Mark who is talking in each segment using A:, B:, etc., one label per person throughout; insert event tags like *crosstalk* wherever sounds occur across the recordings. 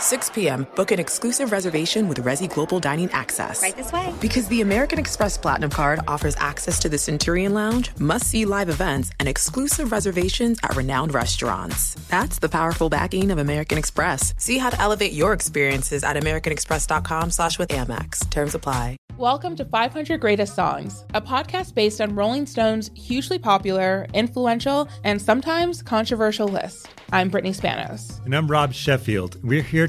A: 6 p.m., book an exclusive reservation with Resy Global Dining Access.
B: Right this way.
A: Because the American Express Platinum Card offers access to the Centurion Lounge, must see live events, and exclusive reservations at renowned restaurants. That's the powerful backing of American Express. See how to elevate your experiences at AmericanExpress.com slash with Amex. Terms apply.
C: Welcome to 500 Greatest Songs, a podcast based on Rolling Stone's hugely popular, influential, and sometimes controversial list. I'm Brittany Spanos.
D: And I'm Rob Sheffield. We're here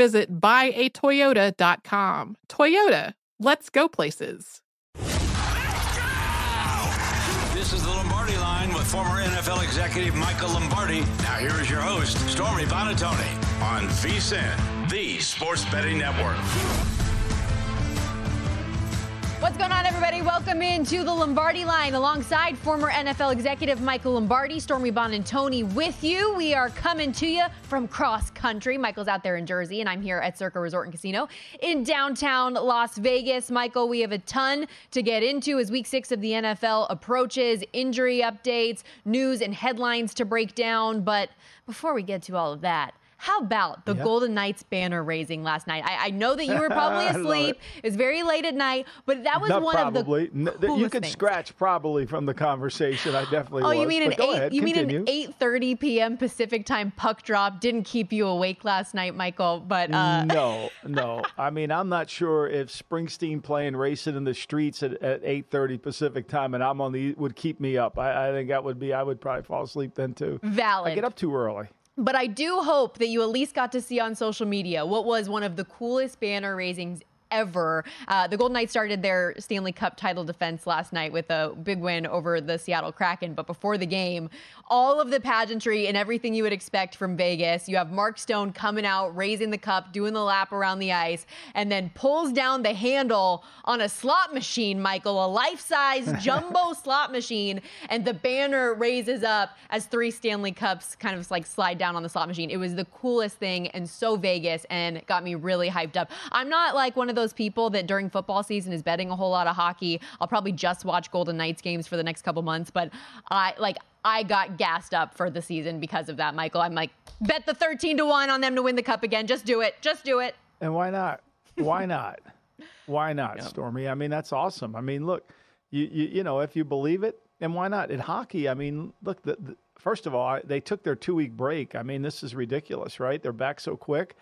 E: visit buyatoyota.com. Toyota, let's go places.
F: This is the Lombardi line with former NFL executive Michael Lombardi. Now here is your host, Stormy Buonantony, on VSIN, the Sports Betting Network.
B: What's going on, everybody? Welcome into the Lombardi line alongside former NFL executive Michael Lombardi, Stormy Bond, and Buonantony with you. We are coming to you from cross country. Michael's out there in Jersey, and I'm here at Circa Resort and Casino in downtown Las Vegas. Michael, we have a ton to get into as week six of the NFL approaches, injury updates, news, and headlines to break down. But before we get to all of that, how about the
G: Yep.
B: Golden Knights banner raising last night? I, I know that you were probably *laughs* asleep.
G: it.
B: It was very late at night, but that was
G: Not
B: one
G: probably.
B: of the coolest
G: you could
B: things.
G: scratch probably from the conversation. I definitely
B: Oh,
G: was.
B: you mean an eight?
G: ahead,
B: you mean an eight thirty p.m. Pacific time puck drop didn't keep you awake last night, Michael? But uh,
G: no, *laughs* no. I mean, I'm not sure if Springsteen playing "Racing in the Streets" at, at 8:30 Pacific time, and I'm on the would keep me up. I, I think that would be. I would probably fall asleep then too.
B: valid.
G: I get up too early.
B: But I do hope that you at least got to see on social media what was one of the coolest banner raisings ever. Uh, the Golden Knights started their Stanley Cup title defense last night with a big win over the Seattle Kraken. But before the game, all of the pageantry and everything you would expect from Vegas. You have Mark Stone coming out, raising the cup, doing the lap around the ice, and then pulls down the handle on a slot machine, Michael, a life size *laughs* jumbo slot machine. And the banner raises up as three Stanley Cups kind of like slide down on the slot machine. It was the coolest thing and so Vegas and got me really hyped up. I'm not like one of those people that during football season is betting a whole lot of hockey. I'll probably just watch Golden Knights games for the next couple months, but I like I got gassed up for the season because of that, Michael. I'm like, bet the 13 to 1 on them to win the cup again. Just do it. Just do it.
G: And why not? Why not? Why not, Stormy? I mean, that's awesome. I mean, look, you, you you know, if you believe it, and why not? In hockey, I mean, look, the, the, first of all, I, they took their two week break. I mean, this is ridiculous, right? They're back so quick.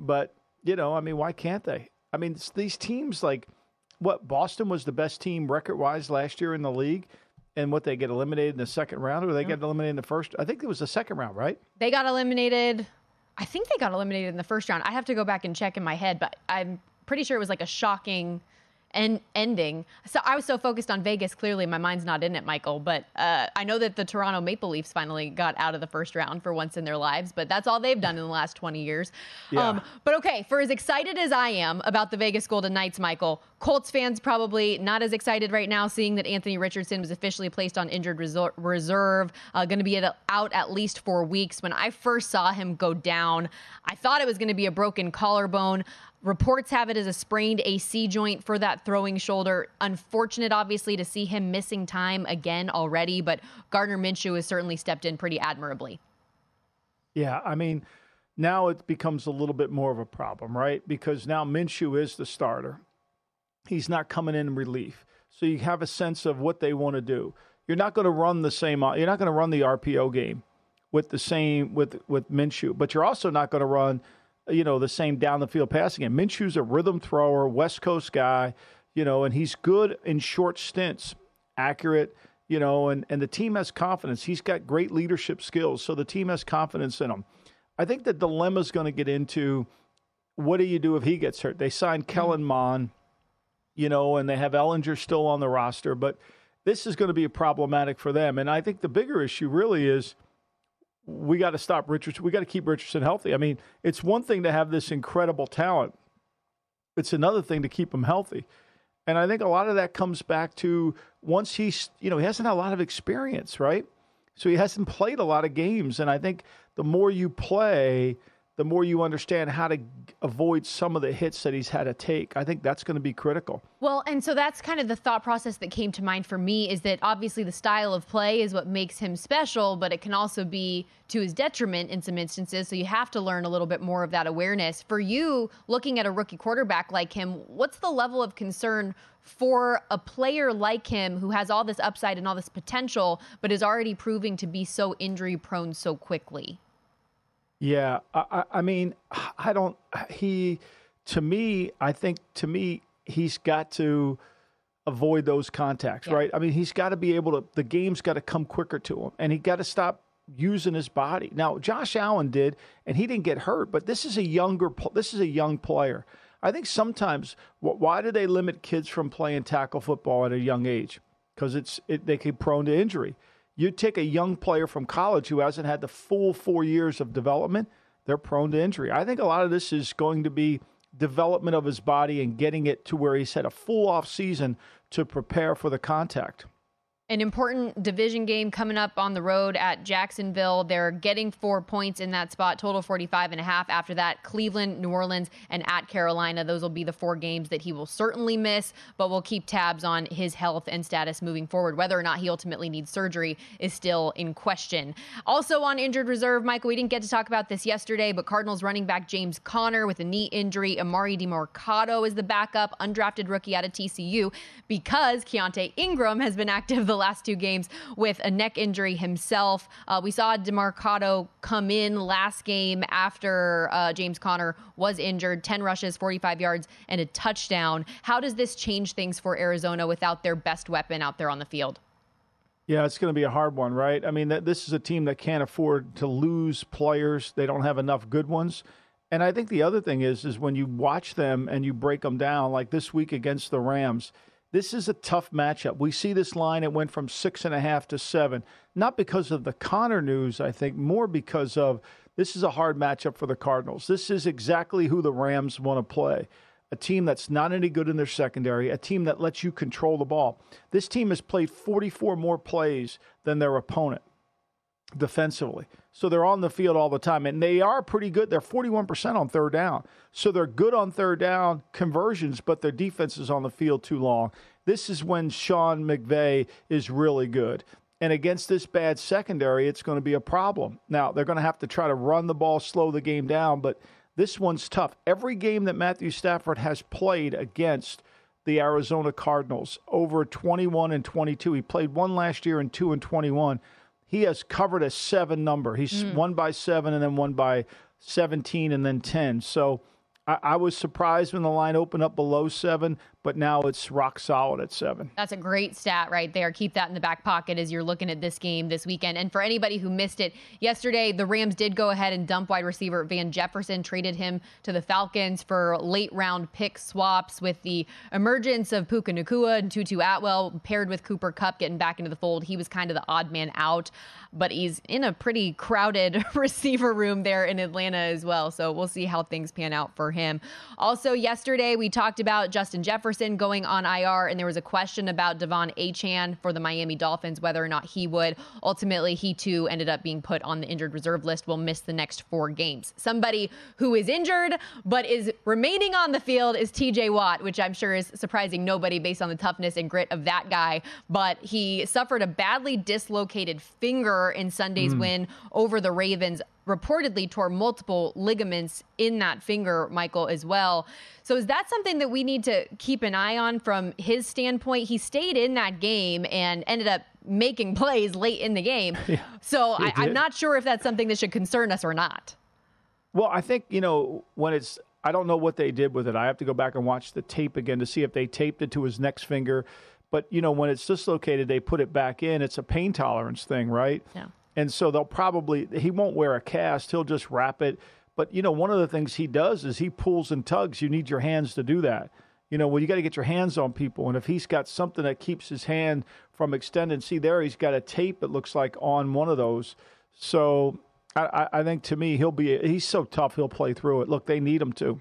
G: But, you know, I mean, why can't they? I mean, these teams like what Boston was the best team record wise last year in the league. And what they get eliminated in the second round, or they get eliminated in the first? I think it was the second round, right?
B: They got eliminated. I think they got eliminated in the first round. I have to go back and check in my head, but I'm pretty sure it was like a shocking en- ending. So I was so focused on Vegas. Clearly, my mind's not in it, Michael. But uh, I know that the Toronto Maple Leafs finally got out of the first round for once in their lives. But that's all they've done in the last 20 years. Um, but okay, for as excited as I am about the Vegas Golden Knights, Michael, Colts fans probably not as excited right now, seeing that Anthony Richardson was officially placed on injured resor- reserve, uh, going to be at, out at least four weeks. When I first saw him go down, I thought it was going to be a broken collarbone. Reports have it as a sprained AC joint for that throwing shoulder. Unfortunate, obviously, to see him missing time again already, but Gardner Minshew has certainly stepped in pretty admirably.
G: Yeah, I mean, now it becomes a little bit more of a problem, right? Because now Minshew is the starter. He's not coming in relief. So you have a sense of what they want to do. You're not going to run the same uh, you're not going to run the RPO game with the same with with Minshew, but you're also not going to run you know, the same down the field passing game. Minshew's a rhythm thrower, West Coast guy, you know, and he's good in short stints, accurate, you know, and, and the team has confidence. He's got great leadership skills, so the team has confidence in him. I think the dilemma is going to get into what do you do if he gets hurt? They signed mm-hmm. Kellen Mond, you know, and they have Ehlinger still on the roster, but this is going to be problematic for them. And I think the bigger issue really is we got to stop Richardson. We got to keep Richardson healthy. I mean, it's one thing to have this incredible talent, it's another thing to keep him healthy. And I think a lot of that comes back to once he's, you know, he hasn't had a lot of experience, right? So he hasn't played a lot of games. And I think the more you play, the more you understand how to avoid some of the hits that he's had to take. I think that's going to be critical.
B: Well, and so that's kind of the thought process that came to mind for me is that obviously the style of play is what makes him special, but it can also be to his detriment in some instances. So you have to learn a little bit more of that awareness. For you, looking at a rookie quarterback like him, what's the level of concern for a player like him who has all this upside and all this potential, but is already proving to be so injury prone so quickly?
G: Yeah, I, I mean, I don't. He, to me, I think to me, he's got to avoid those contacts, yeah. right? I mean, he's got to be able to. The game's got to come quicker to him, and he got to stop using his body. Now, Josh Allen did, and he didn't get hurt, but this is a younger. This is a young player. I think sometimes, why do they limit kids from playing tackle football at a young age? Because it's it, they get prone to injury. You take a young player from college who hasn't had the full four years of development, they're prone to injury. I think a lot of this is going to be development of his body and getting it to where he's had a full off season to prepare for the contact
B: an important division game coming up on the road at Jacksonville. They're getting four points in that spot, total 45 and a half. After that, Cleveland, New Orleans, and at Carolina. Those will be the four games that he will certainly miss, but we'll keep tabs on his health and status moving forward. Whether or not he ultimately needs surgery is still in question. Also on injured reserve, Michael, we didn't get to talk about this yesterday, but Cardinals running back James Conner with a knee injury. Emari Demercado is the backup, undrafted rookie out of TCU, because Keaontay Ingram has been active the last two games with a neck injury himself. Uh, we saw Demercado come in last game after uh, James Conner was injured 10 rushes, 45 yards, and a touchdown. How does this change things for Arizona without their best weapon out there on the field?
G: Yeah, it's going to be a hard one, right? I mean, this is a team that can't afford to lose players. They don't have enough good ones. And I think the other thing is, is when you watch them and you break them down, like this week against the Rams, this is a tough matchup. We see this line, it went from six and a half to seven, not because of the Conner news, I think, more because of this is a hard matchup for the Cardinals. This is exactly who the Rams want to play. A team that's not any good in their secondary, a team that lets you control the ball. This team has played 44 more plays than their opponent defensively. So they're on the field all the time, and they are pretty good. They're 41% on third down. So they're good on third down conversions, but their defense is on the field too long. This is when Sean McVay is really good. And against this bad secondary, it's going to be a problem. Now, they're going to have to try to run the ball, slow the game down, but this one's tough. Every game that Matthew Stafford has played against the Arizona Cardinals, over 21 and 22, he played one last year and two and 21 he has covered a seven number. He's mm. one by seven and then one by 17 and then 10. So I, I, was surprised when the line opened up below seven, but now it's rock solid at seven.
B: That's a great stat right there. Keep that in the back pocket as you're looking at this game this weekend. And for anybody who missed it, yesterday the Rams did go ahead and dump wide receiver Van Jefferson, traded him to the Falcons for late round pick swaps with the emergence of Puka Nacua and Tutu Atwell paired with Cooper Kupp getting back into the fold. He was kind of the odd man out, but he's in a pretty crowded *laughs* receiver room there in Atlanta as well. So we'll see how things pan out for him. Also, yesterday we talked about Justin Jefferson going on IR, and there was a question about De'Von Achane for the Miami Dolphins, whether or not he would. Ultimately, he too ended up being put on the injured reserve list, will miss the next four games. Somebody who is injured but is remaining on the field is TJ Watt, which I'm sure is surprising nobody based on the toughness and grit of that guy. But he suffered a badly dislocated finger in Sunday's mm. win over the Ravens reportedly tore multiple ligaments in that finger, Michael, as well. So is that something that we need to keep an eye on from his standpoint? He stayed in that game and ended up making *laughs* plays late in the game. Yeah, so I, I'm not sure if that's something that should concern us or not.
G: Well, I think you know when it's. I don't know what they did with it. I have to go back and watch the tape again to see if they taped it to his next finger. But you know when it's dislocated, they put it back in. It's a pain tolerance thing, right?
B: Yeah.
G: And so they'll probably he won't wear a cast. He'll just wrap it. But you know one of the things he does is he pulls and tugs. You need your hands to do that. You know, well, you got to get your hands on people. And if he's got something that keeps his hand from extending, see there, he's got a tape, it looks like, on one of those. So I, I think to me, he'll be, he's so tough, he'll play through it. Look, they need him to.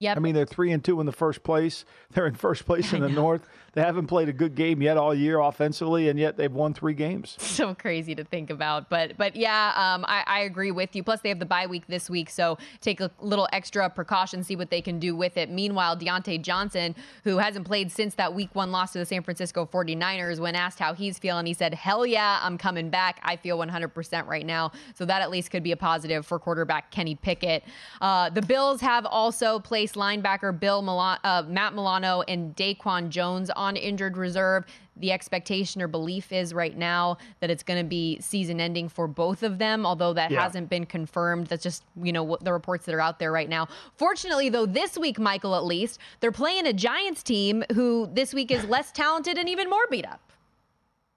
B: Yep.
G: I mean, they're three and two in the first place. They're in first place *laughs* in the North. They haven't played a good game yet all year offensively, and yet they've won three games. *laughs*
B: So crazy to think about, but but yeah, um, I, I agree with you. Plus, they have the bye week this week, so take a little extra precaution, see what they can do with it. Meanwhile, Diontae Johnson, who hasn't played since that Week One loss to the San Francisco 49ers, when asked how he's feeling, he said, "Hell yeah, I'm coming back. I feel 100% right now." So that at least could be a positive for quarterback Kenny Pickett. Uh, the Bills have also placed linebacker Bill uh, Matt Milano and Daquan Jones on injured reserve. The expectation or belief is right now that it's going to be season ending for both of them, although that
G: Yeah.
B: hasn't been confirmed. That's just, you know, what the reports that are out there right now. Fortunately, though, this week, Michael, at least, they're playing a Giants team who this week is less talented and even more beat up.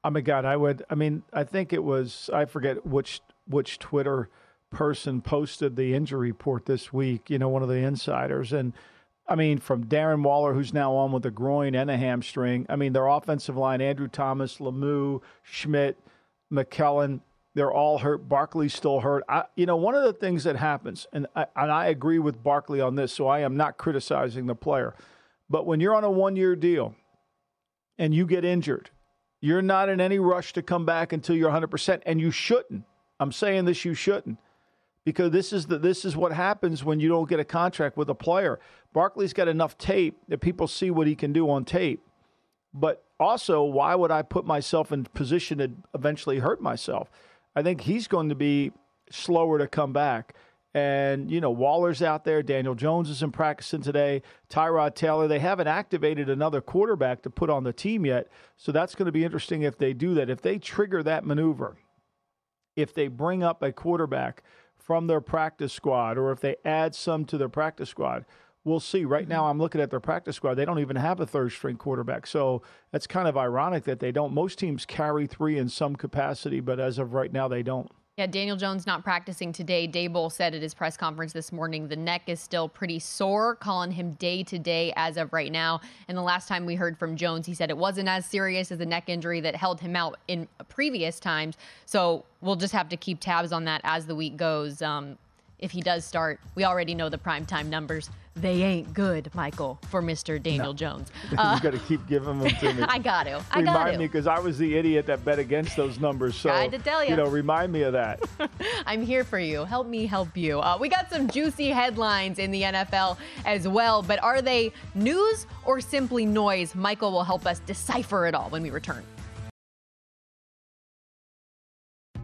G: Oh my God, I would. I mean, I think it was. I forget which which Twitter person posted the injury report this week. You know, one of the insiders, and I mean, from Darren Waller, who's now on with a groin and a hamstring. I mean, their offensive line: Andrew Thomas, Lemieux, Schmitz, McKellen. They're all hurt. Barkley's still hurt. I, you know, one of the things that happens, and I, and I agree with Barkley on this, so I am not criticizing the player, but when you're on a one-year deal and you get injured, you're not in any rush to come back until you're 100%, and you shouldn't. I'm saying this, you shouldn't, because this is the this is what happens when you don't get a contract with a player. Barkley's got enough tape that people see what he can do on tape, but also, why would I put myself in position to eventually hurt myself? I think he's going to be slower to come back. And, you know, Waller's out there. Daniel Jones isn't practicing today. Tyrod Taylor. They haven't activated another quarterback to put on the team yet. So that's going to be interesting if they do that. If they trigger that maneuver, if they bring up a quarterback from their practice squad or if they add some to their practice squad, we'll see. Right mm-hmm. now, I'm looking at their practice squad. They don't even have a third string quarterback. So that's kind of ironic that they don't. Most teams carry three in some capacity, but as of right now, they don't.
B: Yeah, Daniel Jones not practicing today. Daboll said at his press conference this morning the neck is still pretty sore, calling him day to day as of right now. And the last time we heard from Jones, he said it wasn't as serious as the neck injury that held him out in previous times. So we'll just have to keep tabs on that as the week goes. Um, if he does start, we already know the primetime numbers. They ain't good, Michael, for Mr. Daniel Jones. *laughs*
G: you got to keep giving them to me. *laughs*
B: I got to. I got
G: remind me because I was the idiot that bet against those numbers. So
B: Tried to tell ya.
G: you know, remind me of that. *laughs*
B: I'm here for you. Help me help you. Uh, we got some juicy headlines in the NFL as well, but are they news or simply noise? Michael will help us decipher it all when we return.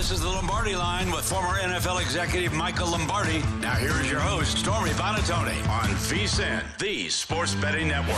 F: This is the Lombardi line with former NFL executive Michael Lombardi. Now here is your host, Stormy Buonantony on VSIN, the Sports Betting Network.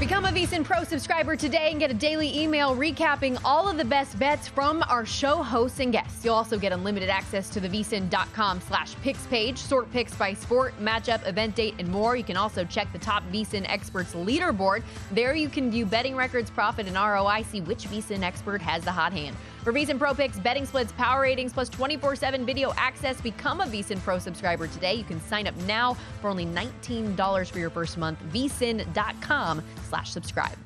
B: Become a VSIN Pro subscriber today and get a daily email recapping all of the best bets from our show hosts and guests. You'll also get unlimited access to the VSIN.com slash picks page, sort picks by sport, matchup, event date, and more. You can also check the top VSIN experts leaderboard. There you can view betting records, profit, and ROI, see which VSIN expert has the hot hand. For VSIN Pro Picks, betting splits, power ratings, plus 24-7 video access, become a VSIN Pro subscriber today. You can sign up now for only $19 for your first month. VSIN.com slash subscribe.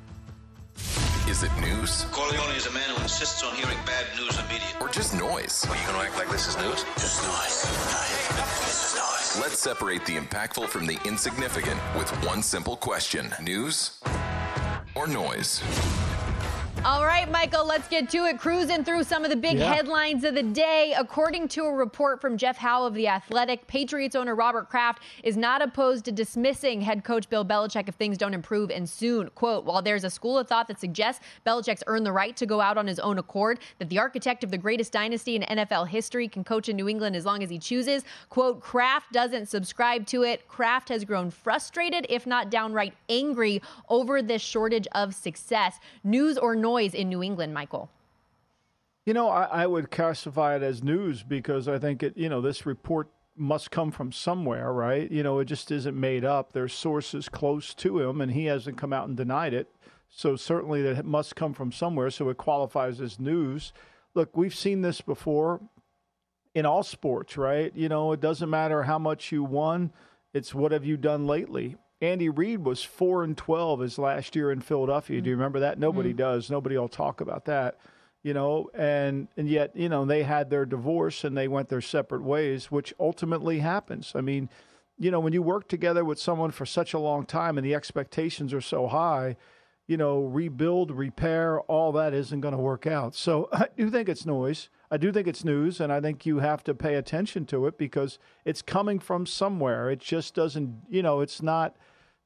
H: Is it news?
I: Corleone is a man who insists on hearing bad news immediately.
H: Or just noise?
I: Are you going to act like this is news?
J: Just noise. This is noise.
H: Let's separate the impactful from the insignificant with one simple question. News or noise?
B: All right, Michael, let's get to it. Cruising through some of the big
G: Yeah.
B: headlines of the day. According to a report from Jeff Howe of The Athletic, Patriots owner Robert Kraft is not opposed to dismissing head coach Bill Belichick if things don't improve and soon. Quote, while there's a school of thought that suggests Belichick's earned the right to go out on his own accord, that the architect of the greatest dynasty in NFL history can coach in New England as long as he chooses, quote, Kraft doesn't subscribe to it. Kraft has grown frustrated, if not downright angry, over this shortage of success. News or noise in New England, Michael?
G: You know, I, I would classify it as news because I think it, you know, this report must come from somewhere, right? You know, it just isn't made up. There's sources close to him, and he hasn't come out and denied it. So certainly that must come from somewhere. So it qualifies as news. Look, we've seen this before in all sports, right? You know, it doesn't matter how much you won, it's what have you done lately. Andy Reid was 4 and 12 his last year in Philadelphia. Do you remember that? Nobody mm-hmm. does. Nobody will talk about that. You know, and and yet, you know, they had their divorce and they went their separate ways, which ultimately happens. I mean, you know, when you work together with someone for such a long time and the expectations are so high, you know, rebuild, repair, all that isn't going to work out. So *laughs* I do think it's noise. I do think it's news, and I think you have to pay attention to it because it's coming from somewhere. It just doesn't, you know, it's not.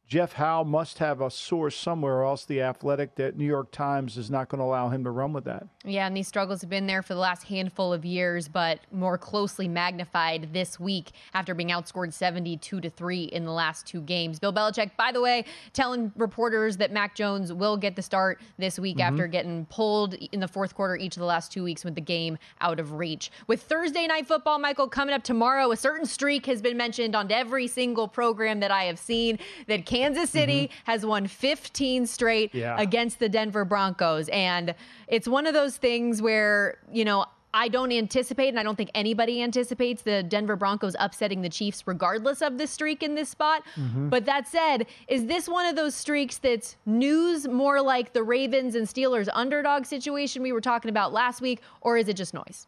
G: Jeff Howe must have a source somewhere, or else the athletic, that New York Times is not going to allow him to run with that.
B: Yeah, and these struggles have been there for the last handful of years, but more closely magnified this week after being outscored 72 to 3 in the last two games. Bill Belichick, by the way, telling reporters that Mac Jones will get the start this week
K: Mhm.
B: after getting pulled in the fourth quarter each of the last two weeks with the game out of reach. With Thursday night football, Michael, coming up tomorrow, a certain streak has been mentioned on every single program that I have seen that Kansas City has won 15 straight
K: Yeah.
B: against the Denver Broncos. And it's one of those things where, you know, I don't anticipate, and I don't think anybody anticipates the Denver Broncos upsetting the Chiefs, regardless of the streak in this spot.
K: Mhm.
B: But that said, is this one of those streaks that's news more like the Ravens and Steelers underdog situation we were talking about last week, or is it just noise?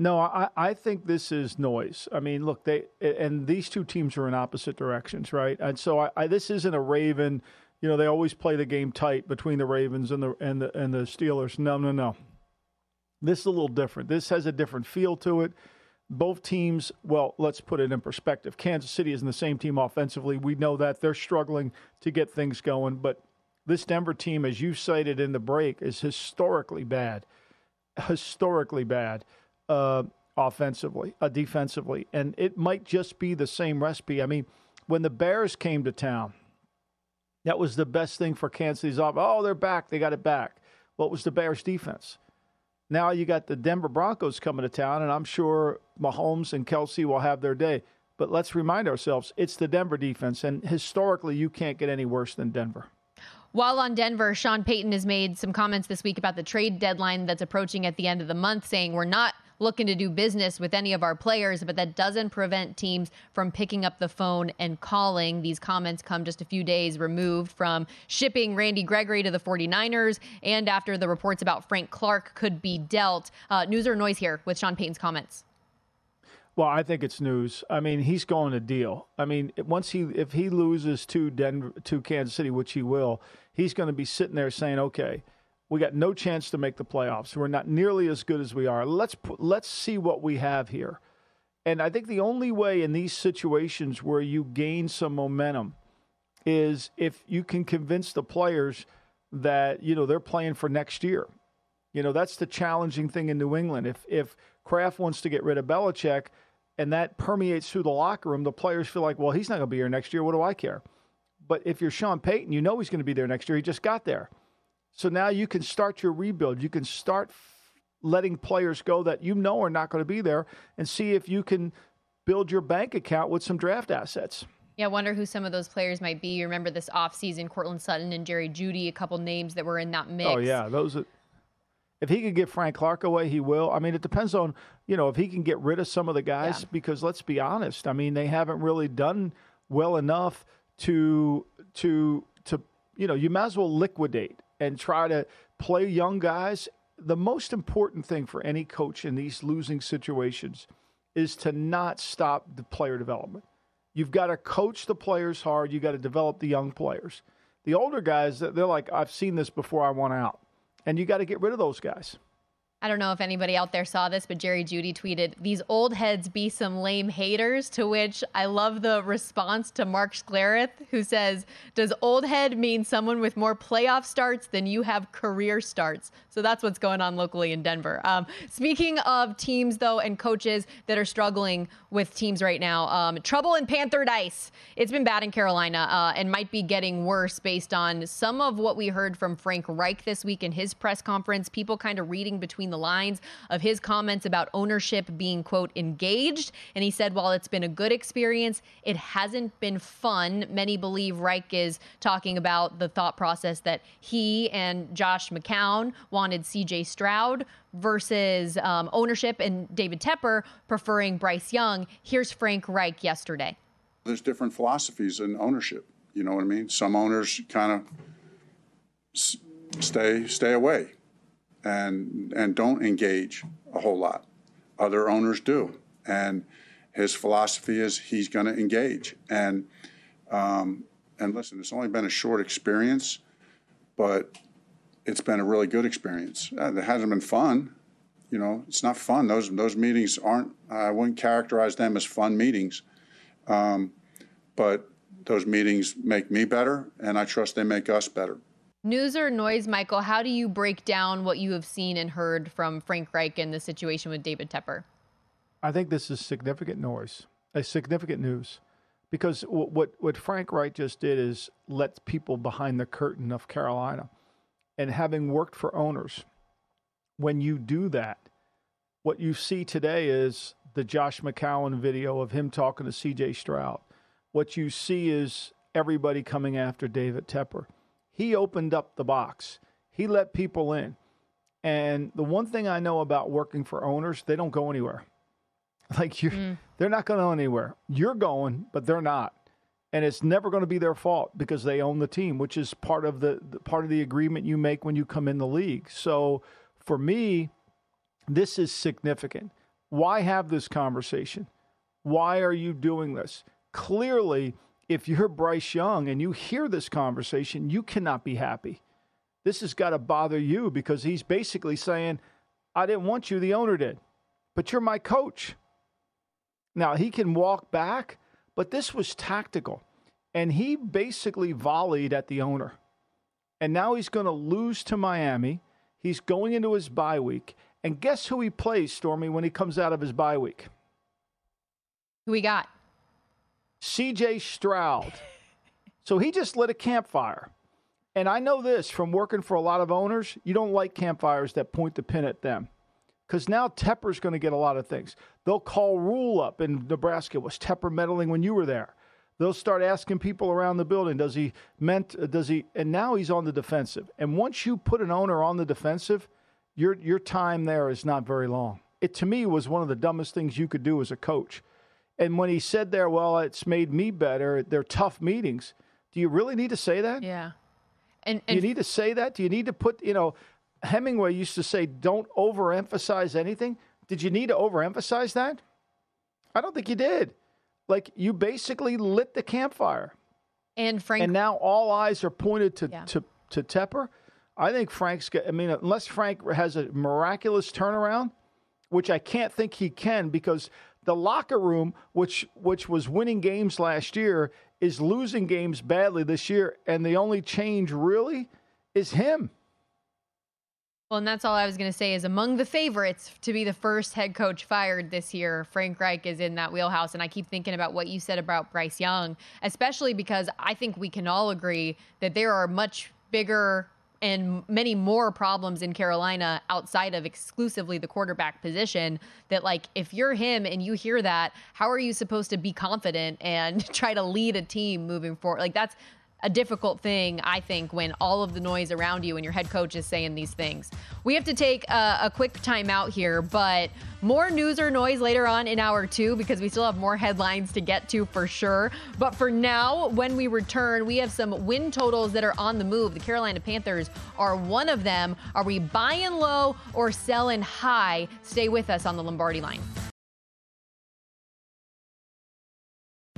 G: No, I, I think this is noise. I mean, look, they and these two teams are in opposite directions, right? And so I, I this isn't a Raven. You know, they always play the game tight between the Ravens and the and the and the Steelers. No, no, no. This is a little different. This has a different feel to it. Both teams, well, let's put it in perspective. Kansas City isn't the same team offensively. We know that they're struggling to get things going, but this Denver team, as you cited in the break, is historically bad. Historically bad uh, offensively, uh, defensively, and it might just be the same recipe. I mean, when the Bears came to town, that was the best thing for Kansas City's off. Oh, they're back. They got it back. What was the Bears' defense? Now you got the Denver Broncos coming to town, and I'm sure Mahomes and Kelce will have their day. But let's remind ourselves, it's the Denver defense, and historically, you can't get any worse than Denver.
B: While on Denver, Sean Payton has made some comments this week about the trade deadline that's approaching at the end of the month, saying we're not looking to do business with any of our players, but that doesn't prevent teams from picking up the phone and calling. These comments come just a few days removed from shipping Randy Gregory to the 49ers and after the reports about Frank Clark could be dealt. Uh, news or noise here with Sean Payton's comments?
G: Well, I think it's news. I mean, he's going to deal. I mean, once he if he loses to Denver to Kansas City, which he will, he's going to be sitting there saying, "Okay, we got no chance to make the playoffs. We're not nearly as good as we are. Let's let's see what we have here." And I think the only way in these situations where you gain some momentum is if you can convince the players that you know they're playing for next year. You know, that's the challenging thing in New England. If if Kraft wants to get rid of Belichick and that permeates through the locker room, the players feel like, well, he's not going to be here next year. What do I care? But if you're Sean Payton, you know he's going to be there next year. He just got there. So now you can start your rebuild. You can start letting players go that you know are not going to be there and see if you can build your bank account with some draft assets.
B: Yeah, I wonder who some of those players might be. You remember this offseason, Courtland Sutton and Jerry Jeudy, a couple names that were in that mix.
G: Oh, yeah. Those are, if he could get Frank Clark away, he will. I mean, it depends on, you know, if he can get rid of some of the guys, yeah. because let's be honest, I mean, they haven't really done well enough to, to, to, you know, you might as well liquidate and try to play young guys. The most important thing for any coach in these losing situations is to not stop the player development. You've got to coach the players hard. You've got to develop the young players. The older guys, they're like, I've seen this before I want out. And you got to get rid of those guys.
B: I don't know if anybody out there saw this, but Jerry Jeudy tweeted, These old heads be some lame haters. To which I love the response to Mark Schlereth, who says, Does old head mean someone with more playoff starts than you have career starts? So that's what's going on locally in Denver. Um, speaking of teams, though, and coaches that are struggling with teams right now, um, trouble in Panther Dice. It's been bad in Carolina uh, and might be getting worse based on some of what we heard from Frank Reich this week in his press conference. People kind of reading between the lines of his comments about ownership being, quote, engaged. And he said, while it's been a good experience, it hasn't been fun. Many believe Reich is talking about the thought process that he and Josh McCown wanted CJ Stroud versus um, ownership and David Tepper preferring Bryce Young. Here's Frank Reich yesterday.
K: There's different philosophies in ownership. You know what I mean? Some owners kind of stay stay away and and don't engage a whole lot. Other owners do, and his philosophy is he's going to engage. And um, and listen, it's only been a short experience, but it's been a really good experience. Uh, it hasn't been fun. You know, it's not fun. Those those meetings aren't. I wouldn't characterize them as fun meetings, um, but those meetings make me better, and I trust they make us better.
B: News or noise, Michael? How do you break down what you have seen and heard from Frank Reich in the situation with David Tepper?
G: I think this is significant noise, a significant news, because what what Frank Reich just did is let people behind the curtain of Carolina and having worked for owners, when you do that, what you see today is the Josh McCown video of him talking to CJ Stroud. What you see is everybody coming after David Tepper. He opened up the box, he let people in. And the one thing I know about working for owners, they don't go anywhere. *laughs* Like you, mm. they're not going anywhere. You're going, but they're not and it's never going to be their fault because they own the team, which is part of the, the, part of the agreement you make when you come in the league. So for me, this is significant. Why have this conversation? Why are you doing this? Clearly, if you're Bryce Young and you hear this conversation, you cannot be happy. This has got to bother you because he's basically saying, I didn't want you, the owner did, but you're my coach. Now, he can walk back but this was tactical. And he basically volleyed at the owner. And now he's going to lose to Miami. He's going into his bye week. And guess who he plays, Stormy, when he comes out of his bye week?
B: Who we got?
G: CJ Stroud. so he just lit a campfire. And I know this from working for a lot of owners, you don't like campfires that point the pin at them because now Tepper's going to get a lot of things. They'll call Rhule up in Nebraska. Was Tepper meddling when you were there? They'll start asking people around the building, does he meant, does he, and now he's on the defensive. And once you put an owner on the defensive, your, your time there is not very long. It to me was one of the dumbest things you could do as a coach. And when he said there, well, it's made me better, they're tough meetings. Do you really need to say that?
B: Yeah.
G: And, and, you need to say that? Do you need to put, you know, Hemingway used to say, don't overemphasize anything. Did you need to overemphasize that? I don't think you did. Like, you basically lit the campfire.
B: And Frank.
G: And now all eyes are pointed to, yeah. to, to Tepper. I think Frank's got, I mean, unless Frank has a miraculous turnaround, which I can't think he can because the locker room, which which was winning games last year, is losing games badly this year, and the only change really is him.
B: Well, and that's all I was going to say is among the favorites to be the first head coach fired this year, Frank Reich is in that wheelhouse. And I keep thinking about what you said about Bryce Young, especially because I think we can all agree that there are much bigger and many more problems in Carolina outside of exclusively the quarterback position that like if you're him and you hear that how are you supposed to be confident and *laughs* try to lead a team moving forward? Like that's a difficult thing, I think, when all of the noise around you and your head coach is saying these things. We have to take a, a quick timeout here, but more news or noise later on in hour two because we still have more headlines to get to for sure. But for now, when we return, we have some win totals that are on the move. The Carolina Panthers are one of them. Are we buying low or selling high? Stay with us on the Lombardi line.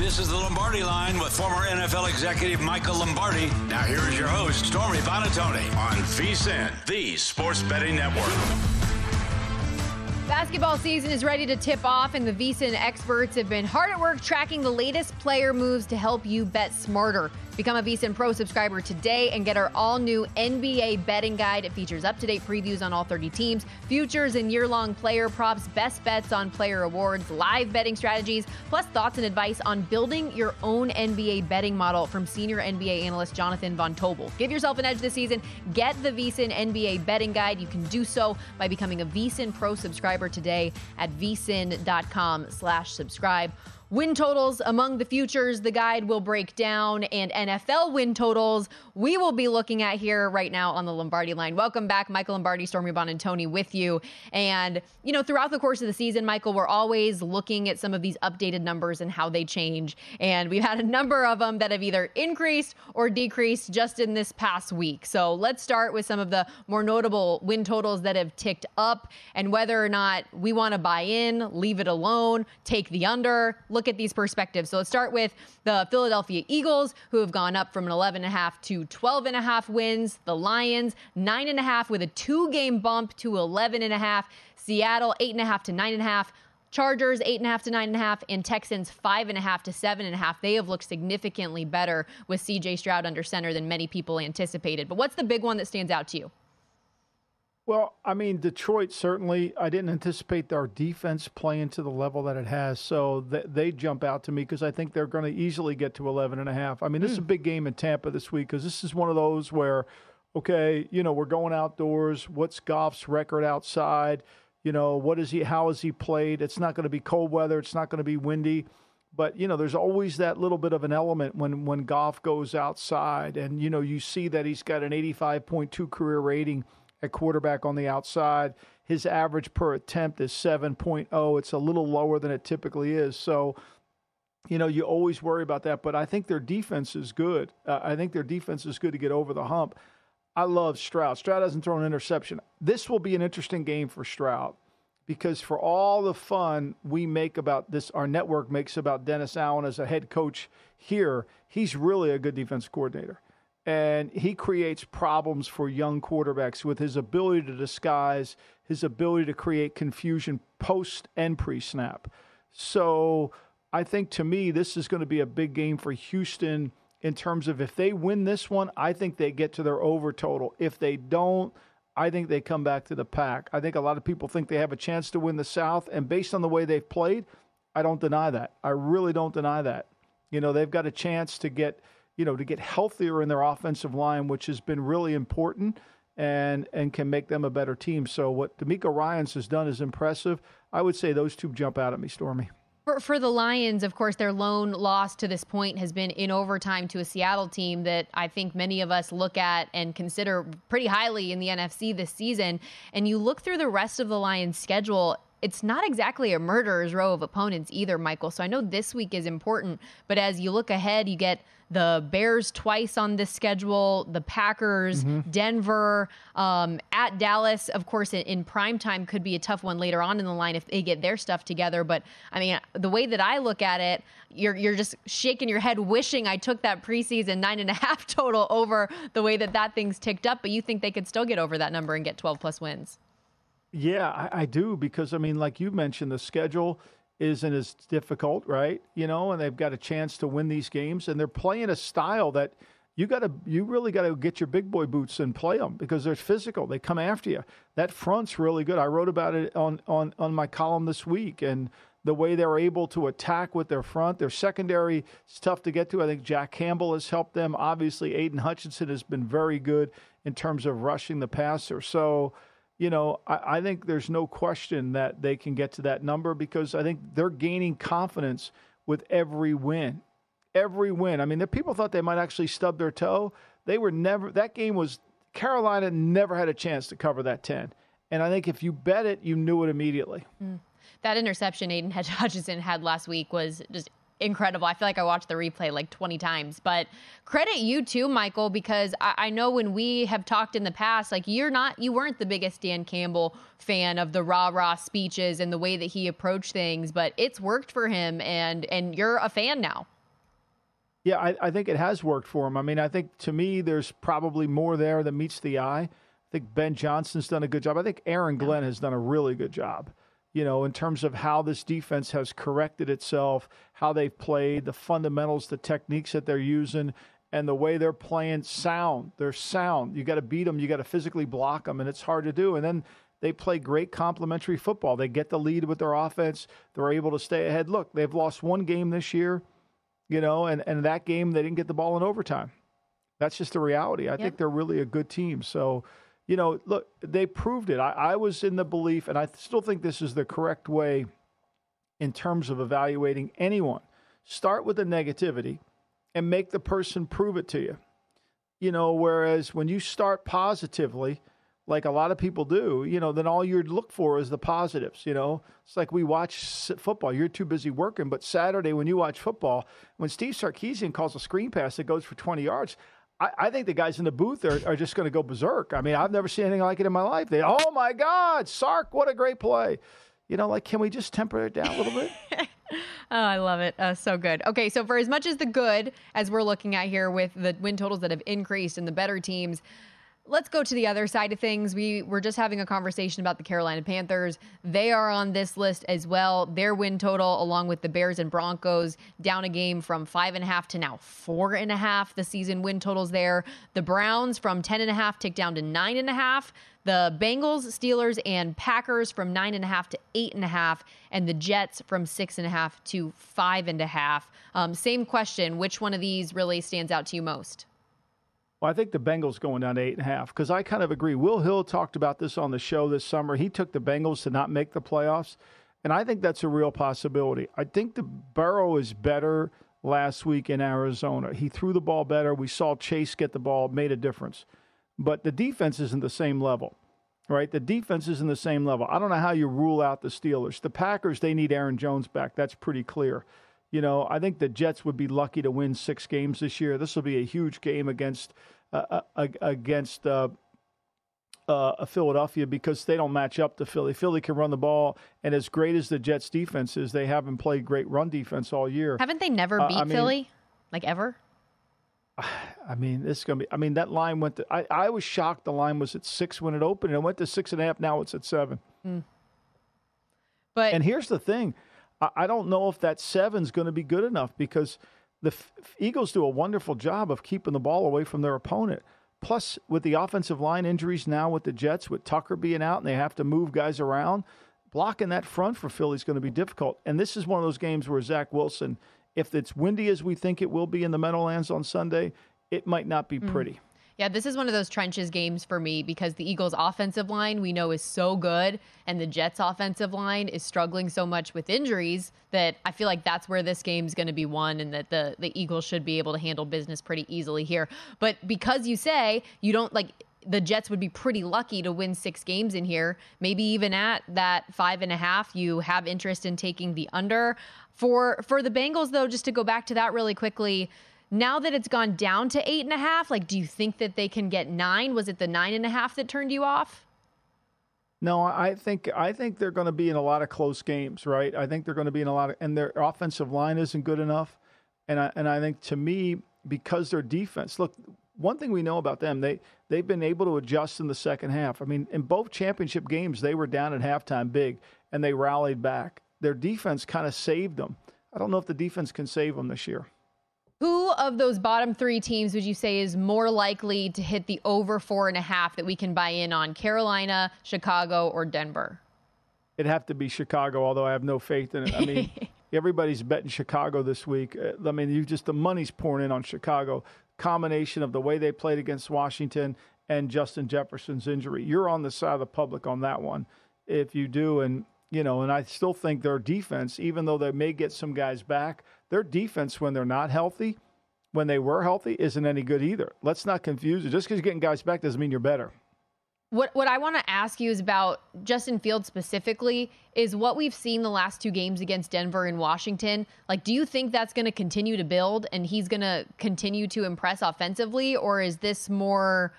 F: This is the Lombardi line with former NFL executive Michael Lombardi. Now here is your host, Stormy Buonantony on VSIN, the sports betting network.
B: Basketball season is ready to tip off, and the VSIN experts have been hard at work tracking the latest player moves to help you bet smarter. Become a VSIN Pro subscriber today and get our all new NBA betting guide. It features up to date previews on all 30 teams, futures and year long player props, best bets on player awards, live betting strategies, plus thoughts and advice on building your own NBA betting model from senior NBA analyst Jonathan Von Tobel. Give yourself an edge this season. Get the VSIN NBA betting guide. You can do so by becoming a VSIN Pro subscriber today at vsin.com slash subscribe. Win totals among the futures the guide will break down and NFL win totals we will be looking at here right now on the Lombardi line. Welcome back, Michael Lombardi, Stormy Buonantony with you. And, you know, throughout the course of the season, Michael, we're always looking at some of these updated numbers and how they change. And we've had a number of them that have either increased or decreased just in this past week. So let's start with some of the more notable win totals that have ticked up and whether or not we want to buy in, leave it alone, take the under. Look at these perspectives. So let's start with the Philadelphia Eagles, who have gone up from an 11.5 to 12 and a half wins. The Lions, nine and a half with a two game bump to 11 and a half. Seattle, eight and a half to nine and a half. Chargers eight and a half to nine and a half, and Texans five and a half to seven and a half. They have looked significantly better with CJ Stroud under center than many people anticipated. But what's the big one that stands out to you?
G: Well, I mean, Detroit certainly, I didn't anticipate our defense playing to the level that it has. So th- they jump out to me because I think they're going to easily get to 11 and a half. I mean, this mm. is a hmm. big game in Tampa this week because this is one of those where, okay, you know, we're going outdoors. What's Goff's record outside? You know, what is he, how has he played? It's not going to be cold weather. It's not going to be windy. But, you know, there's always that little bit of an element when, when Goff goes outside. And, you know, you see that he's got an 85.2 career rating – at quarterback on the outside. His average per attempt is 7.0. It's a little lower than it typically is. So, you know, you always worry about that. But I think their defense is good. Uh, I think their defense is good to get over the hump. I love Stroud. Stroud hasn't thrown an interception. This will be an interesting game for Stroud because for all the fun we make about this, our network makes about Dennis Allen as a head coach here, he's really a good defense coordinator. And he creates problems for young quarterbacks with his ability to disguise, his ability to create confusion post and pre snap. So I think to me, this is going to be a big game for Houston in terms of if they win this one, I think they get to their over total. If they don't, I think they come back to the pack. I think a lot of people think they have a chance to win the South, and based on the way they've played, I don't deny that. I really don't deny that. You know, they've got a chance to get, you know, to get healthier in their offensive line, which has been really important and and can make them a better team. So what DeMeco Ryans has done is impressive. I would say those two jump out at me, Stormy.
B: For, for the Lions, of course, their lone loss to this point has been in overtime to a Seattle team that I think many of us look at and consider pretty highly in the NFC this season. And you look through the rest of the Lions' schedule, it's not exactly a murderer's row of opponents either, Michael. So I know this week is important, but as you look ahead, you get the Bears twice on this schedule, the Packers, mm-hmm. Denver, um, at Dallas. Of course, in, in, prime time could be a tough one later on in the line if they get their stuff together. But I mean, the way that I look at it, you're you're just shaking your head, wishing I took that preseason nine and a *laughs* half total over the way that that thing's ticked up. But you think they could still get over that number and get 12 plus wins?
G: Yeah, I, I do because I mean, like you mentioned, the schedule isn't as difficult, right? You know, and they've got a chance to win these games, and they're playing a style that you got to, you really got to get your big boy boots and play them because they're physical. They come after you. That front's really good. I wrote about it on on on my column this week, and the way they're able to attack with their front, their secondary is tough to get to. I think Jack Campbell has helped them. Obviously, Aidan Hutchinson has been very good in terms of rushing the passer. So you know, I, I, think there's no question that they can get to that number because I think they're gaining confidence with every win. Every win. I mean, the people thought they might actually stub their toe. They were never, that game was, Carolina never had a chance to cover that 10. And I think if you bet it, you knew it immediately. Mm.
B: That interception Aidan Hutchinson had last week was just incredible. I feel like I watched the replay like 20 times. But credit you too, Michael, because I, I, know when we have talked in the past, like you're not, you weren't the biggest Dan Campbell fan of the rah rah speeches and the way that he approached things, but it's worked for him, and and you're a fan now.
G: Yeah, I, I think it has worked for him. I mean, I think to me, there's probably more there that meets the eye. I think Ben Johnson's done a good job. I think Aaron Glenn has done a really good job you know, in terms of how this defense has corrected itself, how they've played, the fundamentals, the techniques that they're using, and the way they're playing sound. They're sound. You got to beat them, you got to physically block them, and it's hard to do. And then they play great complementary football. They get the lead with their offense, they're able to stay ahead. Look, they've lost one game this year, you know, and, and that game they didn't get the ball in overtime. That's just the reality. I yep. think they're really a good team. So, you know, look, they proved it. I, I was in the belief, and I still think this is the correct way in terms of evaluating anyone. Start with the negativity and make the person prove it to you. You know, whereas when you start positively, like a lot of people do, you know, then all you'd look for is the positives. You know, it's like we watch football. You're too busy working, but Saturday when you watch football, when Steve Sarkisian calls a screen pass that goes for 20 yards, I, I think the guys in the booth are, are just going to go berserk. I mean, I've never seen anything like it in my life. They, oh my God, Sark, what a great play. You know, like, can we just temper it down a little bit? *laughs*
B: oh, I love it. Uh, so good. Okay, so for as much as the good as we're looking at here with the win totals that have increased and the better teams, let's go to the other side of things. We were just having a conversation about the Carolina Panthers. They are on this list as well. Their win total, along with the Bears and Broncos, down a game from five and a half to now four and a half. The season win totals there. The Browns from ten and a half tick down to nine and a half. The Bengals, Steelers, and Packers from nine and a half to eight and a half, and the Jets from six and a half to five and a half. Um, same question: Which one of these really stands out to you most?
G: Well, I think the Bengals going down to eight and a half because I kind of agree. Will Hill talked about this on the show this summer. He took the Bengals to not make the playoffs, and I think that's a real possibility. I think the Burrow is better last week in Arizona. He threw the ball better. We saw Chase get the ball, made a difference, but the defense isn't the same level. Right, the defense isn't the same level. I don't know how you rule out the Steelers. The Packers, they need Aaron Jones back. That's pretty clear. You know, I think the Jets would be lucky to win six games this year. This will be a huge game against uh, uh against uh, uh, Philadelphia because they don't match up to Philly. Philly can run the ball, and as great as the Jets' defense is, they haven't played great run defense all year.
B: Haven't they never
G: Uh,
B: beat
G: I mean-
B: Philly? Like ever? *sighs*
G: I mean, this is going to be. I mean, that line went to. I, I was shocked the line was at six when it opened, and it went to six and a half. Now it's at seven.
B: But
G: And here's the thing I, don't know if that seven's going to be good enough because the F- Eagles do a wonderful job of keeping the ball away from their opponent. Plus, with the offensive line injuries now with the Jets, with Tucker being out and they have to move guys around, blocking that front for Philly is going to be difficult. And this is one of those games where Zach Wilson, if it's windy as we think it will be in the Meadowlands on Sunday, it might not be mm. pretty.
B: Yeah, this is one of those trenches games for me because the Eagles' offensive line we know is so good, and the Jets' offensive line is struggling so much with injuries that I feel like that's where this game's going to be won, and that the the Eagles should be able to handle business pretty easily here. But because you say you don't like. The Jets would be pretty lucky to win six games in here. Maybe even at that five and a half, you have interest in taking the under. For for the Bengals, though, just to go back to that really quickly, now that it's gone down to eight and a half, like, do you think that they can get nine? Was it the nine and a half that turned you off?
G: No, I think I think they're going to be in a lot of close games, right? I think they're going to be in a lot of, and their offensive line isn't good enough, and I and I think to me because their defense. Look, one thing we know about them, they they've been able to adjust in the second half. I mean, in both championship games, they were down at halftime big, and they rallied back. Their defense kind of saved them. I don't know if the defense can save them this year.
B: Who of those bottom three teams would you say is more likely to hit the over four and a half that we can buy in on? Carolina, Chicago, or Denver?
G: It'd have to be Chicago, although I have no faith in it. I mean, *laughs* everybody's betting Chicago this week. Uh, I mean, you just the money's pouring in on Chicago. Combination of the way they played against Washington and Justin Jefferson's injury. You're on the side of the public on that one. If you do, and you know, and I still think their defense, even though they may get some guys back, their defense when they're not healthy, when they were healthy, isn't any good either. Let's not confuse it. Just because you're getting guys back doesn't mean you're better.
B: What what I want to ask you is about Justin Fields specifically is what we've seen the last two games against Denver and Washington. Like, do you think that's going to continue to build and he's going to continue to impress offensively, or is this more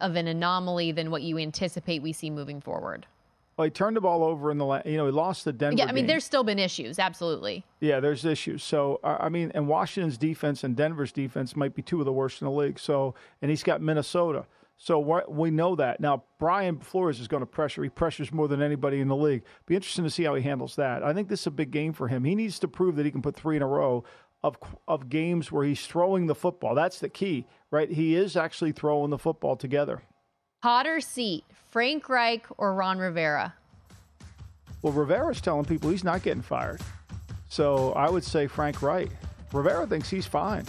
B: of an anomaly than what you anticipate we see moving forward?
G: Well, he turned the ball over in the, last, you know, he lost the Denver.
B: yeah, I mean,
G: game.
B: there's still been issues, absolutely.
G: Yeah, there's issues. So I mean, and Washington's defense and Denver's defense might be two of the worst in the league. So and he's got Minnesota. So we know that now. Brian Flores is going to pressure. He pressures more than anybody in the league. Be interesting to see how he handles that. I think this is a big game for him. He needs to prove that he can put three in a row of of games where he's throwing the football. That's the key, right? He is actually throwing the football together.
B: Hotter seat, Frank Reich or Ron Rivera?
G: Well, Rivera's telling people he's not getting fired. So I would say Frank Reich. Rivera thinks he's fine.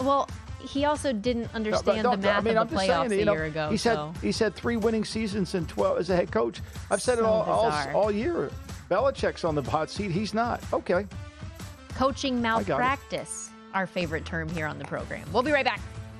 B: Well, he also didn't
G: No,
B: understand
G: but
B: the math
G: I mean,
B: of
G: I'm
B: the playoffs
G: saying,
B: a
G: know,
B: year ago.
G: He's
B: so.
G: had he's had three winning seasons in 12 as a head coach. I've said it all, all all year. Belichick's on the hot seat. He's not. Okay.
B: Coaching malpractice, our favorite term here on the program. We'll be right back.